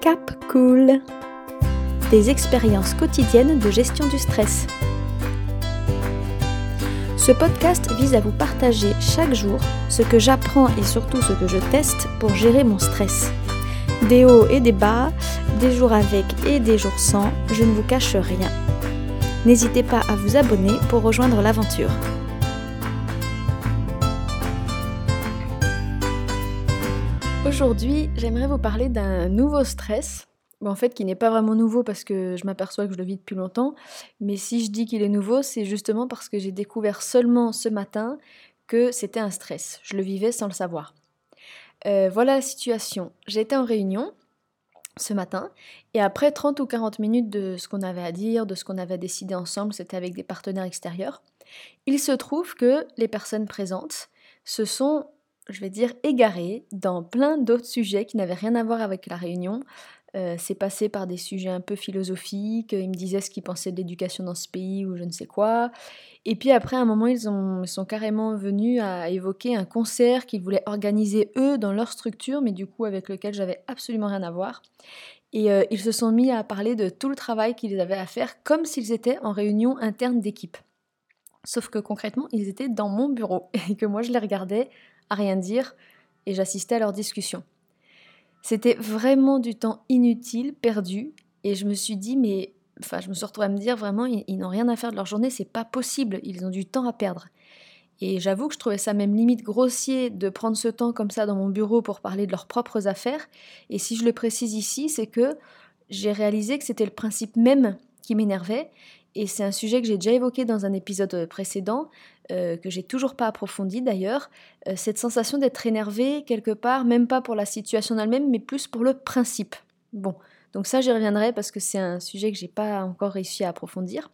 Cap Cool Des expériences quotidiennes de gestion du stress. Ce podcast vise à vous partager chaque jour ce que j'apprends et surtout ce que je teste pour gérer mon stress. Des hauts et des bas, des jours avec et des jours sans, je ne vous cache rien. N'hésitez pas à vous abonner pour rejoindre l'aventure. Aujourd'hui, j'aimerais vous parler d'un nouveau stress. en fait, qui n'est pas vraiment nouveau parce que je m'aperçois que je le vis depuis longtemps. Mais si je dis qu'il est nouveau, c'est justement parce que j'ai découvert seulement ce matin que c'était un stress. Je le vivais sans le savoir. Euh, voilà la situation. J'étais en réunion ce matin et après 30 ou 40 minutes de ce qu'on avait à dire, de ce qu'on avait décidé ensemble, c'était avec des partenaires extérieurs, il se trouve que les personnes présentes se sont je vais dire, égaré dans plein d'autres sujets qui n'avaient rien à voir avec la réunion. Euh, c'est passé par des sujets un peu philosophiques, ils me disaient ce qu'ils pensaient de l'éducation dans ce pays ou je ne sais quoi. Et puis après, à un moment, ils, ont, sont carrément venus à évoquer un concert qu'ils voulaient organiser eux dans leur structure, mais du coup avec lequel j'avais absolument rien à voir. Et euh, ils se sont mis à parler de tout le travail qu'ils avaient à faire comme s'ils étaient en réunion interne d'équipe. Sauf que concrètement, ils étaient dans mon bureau et que moi je les regardais à rien dire et j'assistais à leur discussion. C'était vraiment du temps inutile, perdu, et je me suis dit, mais enfin, je me suis retrouvée à me dire vraiment, ils, n'ont rien à faire de leur journée, c'est pas possible, ils ont du temps à perdre. Et j'avoue que je trouvais ça même limite grossier de prendre ce temps comme ça dans mon bureau pour parler de leurs propres affaires. Et si je le précise ici, c'est que j'ai réalisé que c'était le principe même qui m'énervait et c'est un sujet que j'ai déjà évoqué dans un épisode euh, précédent, euh, que j'ai toujours pas approfondi d'ailleurs, euh, cette sensation d'être énervé quelque part, même pas pour la situation elle-même, mais plus pour le principe. Bon, donc ça j'y reviendrai parce que c'est un sujet que j'ai pas encore réussi à approfondir.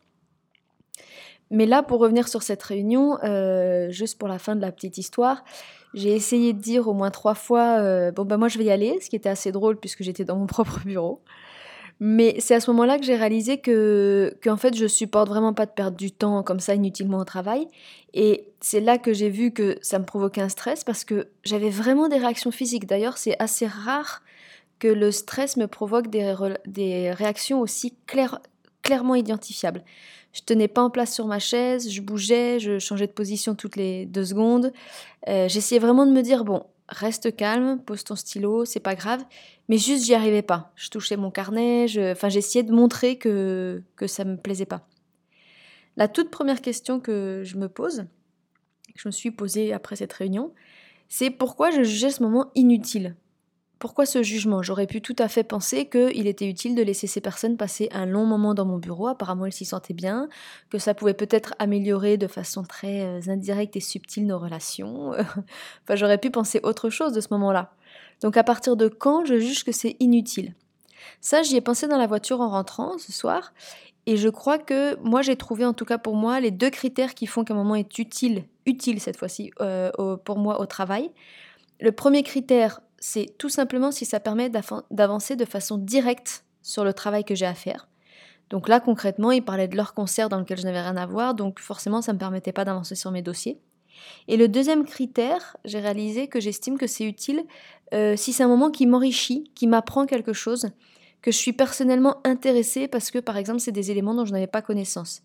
Mais là, pour revenir sur cette réunion, juste pour la fin de la petite histoire, j'ai essayé de dire au moins trois fois, bon ben moi je vais y aller, ce qui était assez drôle puisque j'étais dans mon propre bureau. Mais c'est à ce moment-là que j'ai réalisé que, en fait, je supporte vraiment pas de perdre du temps comme ça inutilement au travail. Et c'est là que j'ai vu que ça me provoquait un stress parce que j'avais vraiment des réactions physiques. D'ailleurs, c'est assez rare que le stress me provoque des, des réactions aussi clairement identifiables. Je tenais pas en place sur ma chaise, je bougeais, je changeais de position toutes les deux secondes. Euh, j'essayais vraiment de me dire, bon, reste calme, pose ton stylo, c'est pas grave. Mais juste, j'y arrivais pas. Je touchais mon carnet, enfin, j'essayais de montrer que, que ça me plaisait pas. La toute première question que je me pose, que je me suis posée après cette réunion, c'est pourquoi je jugeais ce moment inutile? Pourquoi ce jugement? J'aurais pu tout à fait penser qu'il était utile de laisser ces personnes passer un long moment dans mon bureau, apparemment elles s'y sentaient bien, que ça pouvait peut-être améliorer de façon très euh, indirecte et subtile nos relations. enfin, j'aurais pu penser autre chose de ce moment-là. Donc à partir de quand je juge que c'est inutile? Ça, j'y ai pensé dans la voiture en rentrant ce soir, et je crois que moi j'ai trouvé en tout cas pour moi les deux critères qui font qu'un moment est utile, utile cette fois-ci, euh, pour moi au travail. Le premier critère, c'est tout simplement si ça permet d'avancer de façon directe sur le travail que j'ai à faire. Donc là, concrètement, ils parlaient de leur concert dans lequel je n'avais rien à voir, donc forcément, ça ne me permettait pas d'avancer sur mes dossiers. Et le deuxième critère, j'ai réalisé que j'estime que c'est utile euh, si c'est un moment qui m'enrichit, qui m'apprend quelque chose, que je suis personnellement intéressée parce que, par exemple, c'est des éléments dont je n'avais pas connaissance.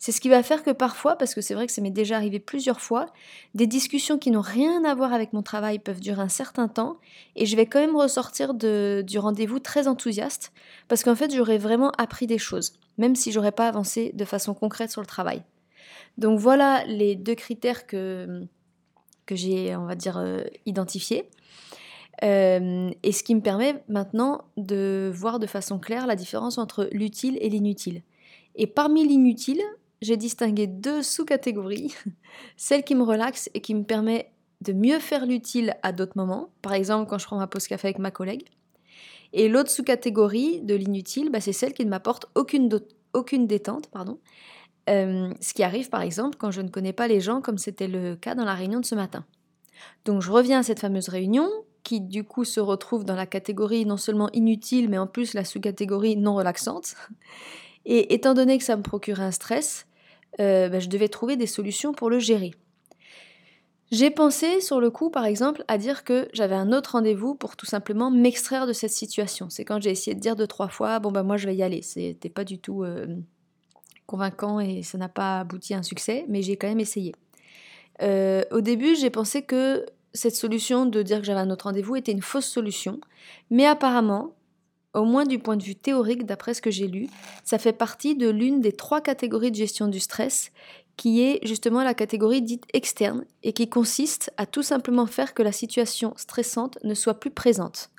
C'est ce qui va faire que parfois, parce que c'est vrai que ça m'est déjà arrivé plusieurs fois, des discussions qui n'ont rien à voir avec mon travail peuvent durer un certain temps et je vais quand même ressortir du rendez-vous très enthousiaste parce qu'en fait j'aurais vraiment appris des choses, même si j'aurais pas avancé de façon concrète sur le travail. Donc voilà les deux critères que, que j'ai, on va dire, euh, identifiés. Euh, et ce qui me permet maintenant de voir de façon claire la différence entre l'utile et l'inutile. Et parmi l'inutile, j'ai distingué deux sous-catégories. Celle qui me relaxe et qui me permet de mieux faire l'utile à d'autres moments, par exemple quand je prends ma pause café avec ma collègue. Et l'autre sous-catégorie de l'inutile, bah, c'est celle qui ne m'apporte aucune, détente, pardon. Euh, ce qui arrive par exemple quand je ne connais pas les gens comme c'était le cas dans la réunion de ce matin. Donc je reviens à cette fameuse réunion qui du coup se retrouve dans la catégorie non seulement inutile mais en plus la sous-catégorie non relaxante. Et étant donné que ça me procurait un stress, euh, bah, je devais trouver des solutions pour le gérer. J'ai pensé sur le coup, par exemple, à dire que j'avais un autre rendez-vous pour tout simplement m'extraire de cette situation. C'est quand j'ai essayé de dire deux, trois fois, bon ben moi je vais y aller. C'était pas du tout euh, convaincant et ça n'a pas abouti à un succès, mais j'ai quand même essayé. Euh, au début, j'ai pensé que cette solution de dire que j'avais un autre rendez-vous était une fausse solution, mais apparemment, au moins du point de vue théorique, d'après ce que j'ai lu, ça fait partie de l'une des trois catégories de gestion du stress qui est justement la catégorie dite externe et qui consiste à tout simplement faire que la situation stressante ne soit plus présente.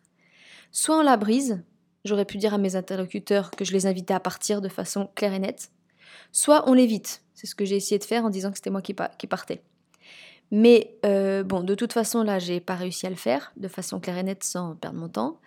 Soit on la brise, j'aurais pu dire à mes interlocuteurs que je les invitais à partir de façon claire et nette, soit on l'évite. C'est ce que j'ai essayé de faire en disant que c'était moi qui, partais. Mais euh, bon, de toute façon, là, j'ai pas réussi à le faire de façon claire et nette sans perdre mon temps.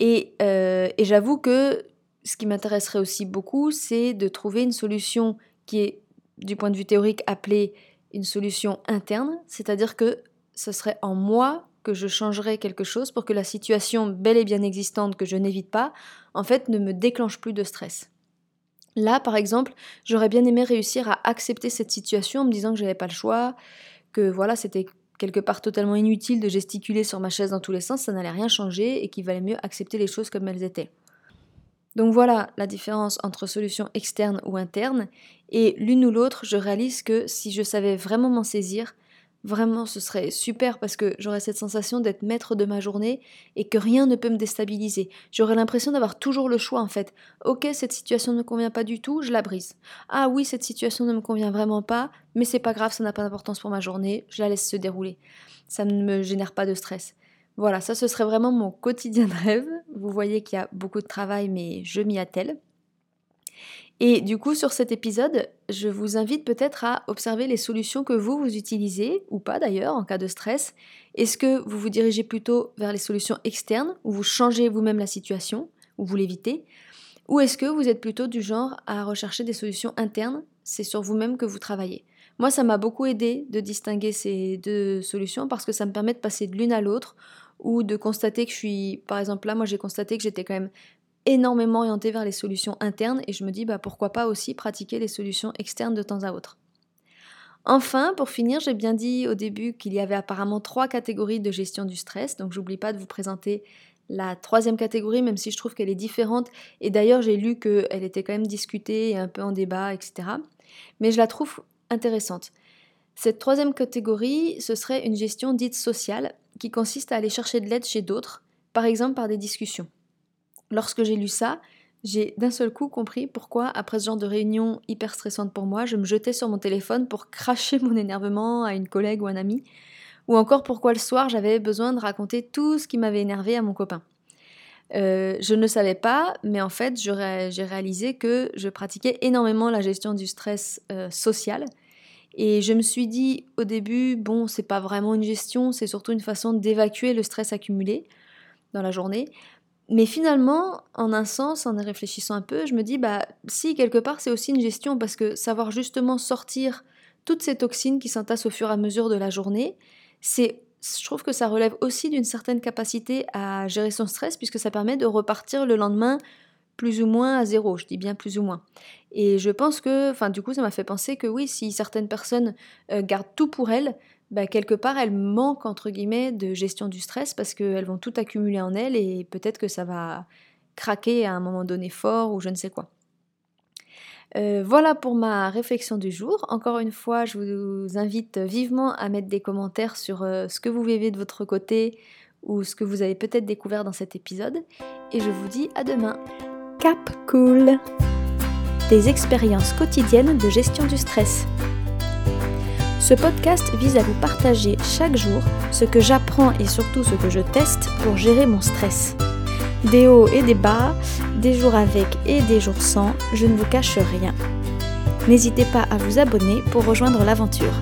Et, euh, et j'avoue que ce qui m'intéresserait aussi beaucoup, c'est de trouver une solution qui est du point de vue théorique, appelée une solution interne, c'est-à-dire que ce serait en moi que je changerais quelque chose pour que la situation bel et bien existante que je n'évite pas, en fait, ne me déclenche plus de stress. Là, par exemple, j'aurais bien aimé réussir à accepter cette situation en me disant que je n'avais pas le choix, que voilà, c'était quelque part totalement inutile de gesticuler sur ma chaise dans tous les sens, ça n'allait rien changer et qu'il valait mieux accepter les choses comme elles étaient. Donc voilà la différence entre solution externe ou interne. Et l'une ou l'autre, je réalise que si je savais vraiment m'en saisir, vraiment ce serait super parce que j'aurais cette sensation d'être maître de ma journée et que rien ne peut me déstabiliser. J'aurais l'impression d'avoir toujours le choix en fait. Ok, cette situation ne me convient pas du tout, je la brise. Ah oui, cette situation ne me convient vraiment pas, mais c'est pas grave, ça n'a pas d'importance pour ma journée, je la laisse se dérouler. Ça ne me génère pas de stress. Voilà, ça ce serait vraiment mon quotidien de rêve. Vous voyez qu'il y a beaucoup de travail, mais je m'y attelle. Et du coup, sur cet épisode, je vous invite peut-être à observer les solutions que vous, vous utilisez, ou pas d'ailleurs, en cas de stress. Est-ce que vous vous dirigez plutôt vers les solutions externes, où vous changez vous-même la situation, ou vous l'évitez? Ou est-ce que vous êtes plutôt du genre à rechercher des solutions internes C'est sur vous-même que vous travaillez? Moi, ça m'a beaucoup aidé de distinguer ces deux solutions parce que ça me permet de passer de l'une à l'autre ou de constater que je suis, par exemple là, moi j'ai constaté que j'étais quand même énormément orientée vers les solutions internes et je me dis bah pourquoi pas aussi pratiquer les solutions externes de temps à autre. Enfin, pour finir, j'ai bien dit au début qu'il y avait apparemment trois catégories de gestion du stress, donc j'oublie pas de vous présenter la troisième catégorie, même si je trouve qu'elle est différente, et d'ailleurs j'ai lu qu'elle était quand même discutée et un peu en débat, etc. Mais je la trouve intéressante. Cette troisième catégorie, ce serait une gestion dite sociale, qui consiste à aller chercher de l'aide chez d'autres, par exemple par des discussions. Lorsque j'ai lu ça, j'ai d'un seul coup compris pourquoi, après ce genre de réunion hyper stressante pour moi, je me jetais sur mon téléphone pour cracher mon énervement à une collègue ou un ami, ou encore pourquoi le soir j'avais besoin de raconter tout ce qui m'avait énervé à mon copain. Euh, je ne savais pas, mais en fait, j'ai réalisé que je pratiquais énormément la gestion du stress euh, social et je me suis dit au début, bon, c'est pas vraiment une gestion, c'est surtout une façon d'évacuer le stress accumulé dans la journée. Mais finalement, en un sens, en réfléchissant un peu, je me dis, bah si, quelque part, c'est aussi une gestion, parce que savoir justement sortir toutes ces toxines qui s'entassent au fur et à mesure de la journée, c'est je trouve que ça relève aussi d'une certaine capacité à gérer son stress, puisque ça permet de repartir le lendemain plus ou moins à zéro, je dis bien plus ou moins. Et je pense que, enfin du coup ça m'a fait penser que oui, si certaines personnes euh, gardent tout pour elles, bah, quelque part elles manquent entre guillemets de gestion du stress parce qu'elles vont tout accumuler en elles et peut-être que ça va craquer à un moment donné fort ou je ne sais quoi. Euh, voilà pour ma réflexion du jour. Encore une fois, je vous invite vivement à mettre des commentaires sur euh, ce que vous vivez de votre côté ou ce que vous avez peut-être découvert dans cet épisode. Et je vous dis à demain. Cap Cool. Des expériences quotidiennes de gestion du stress. Ce podcast vise à vous partager chaque jour ce que j'apprends et surtout ce que je teste pour gérer mon stress. Des hauts et des bas, des jours avec et des jours sans, je ne vous cache rien. N'hésitez pas à vous abonner pour rejoindre l'aventure.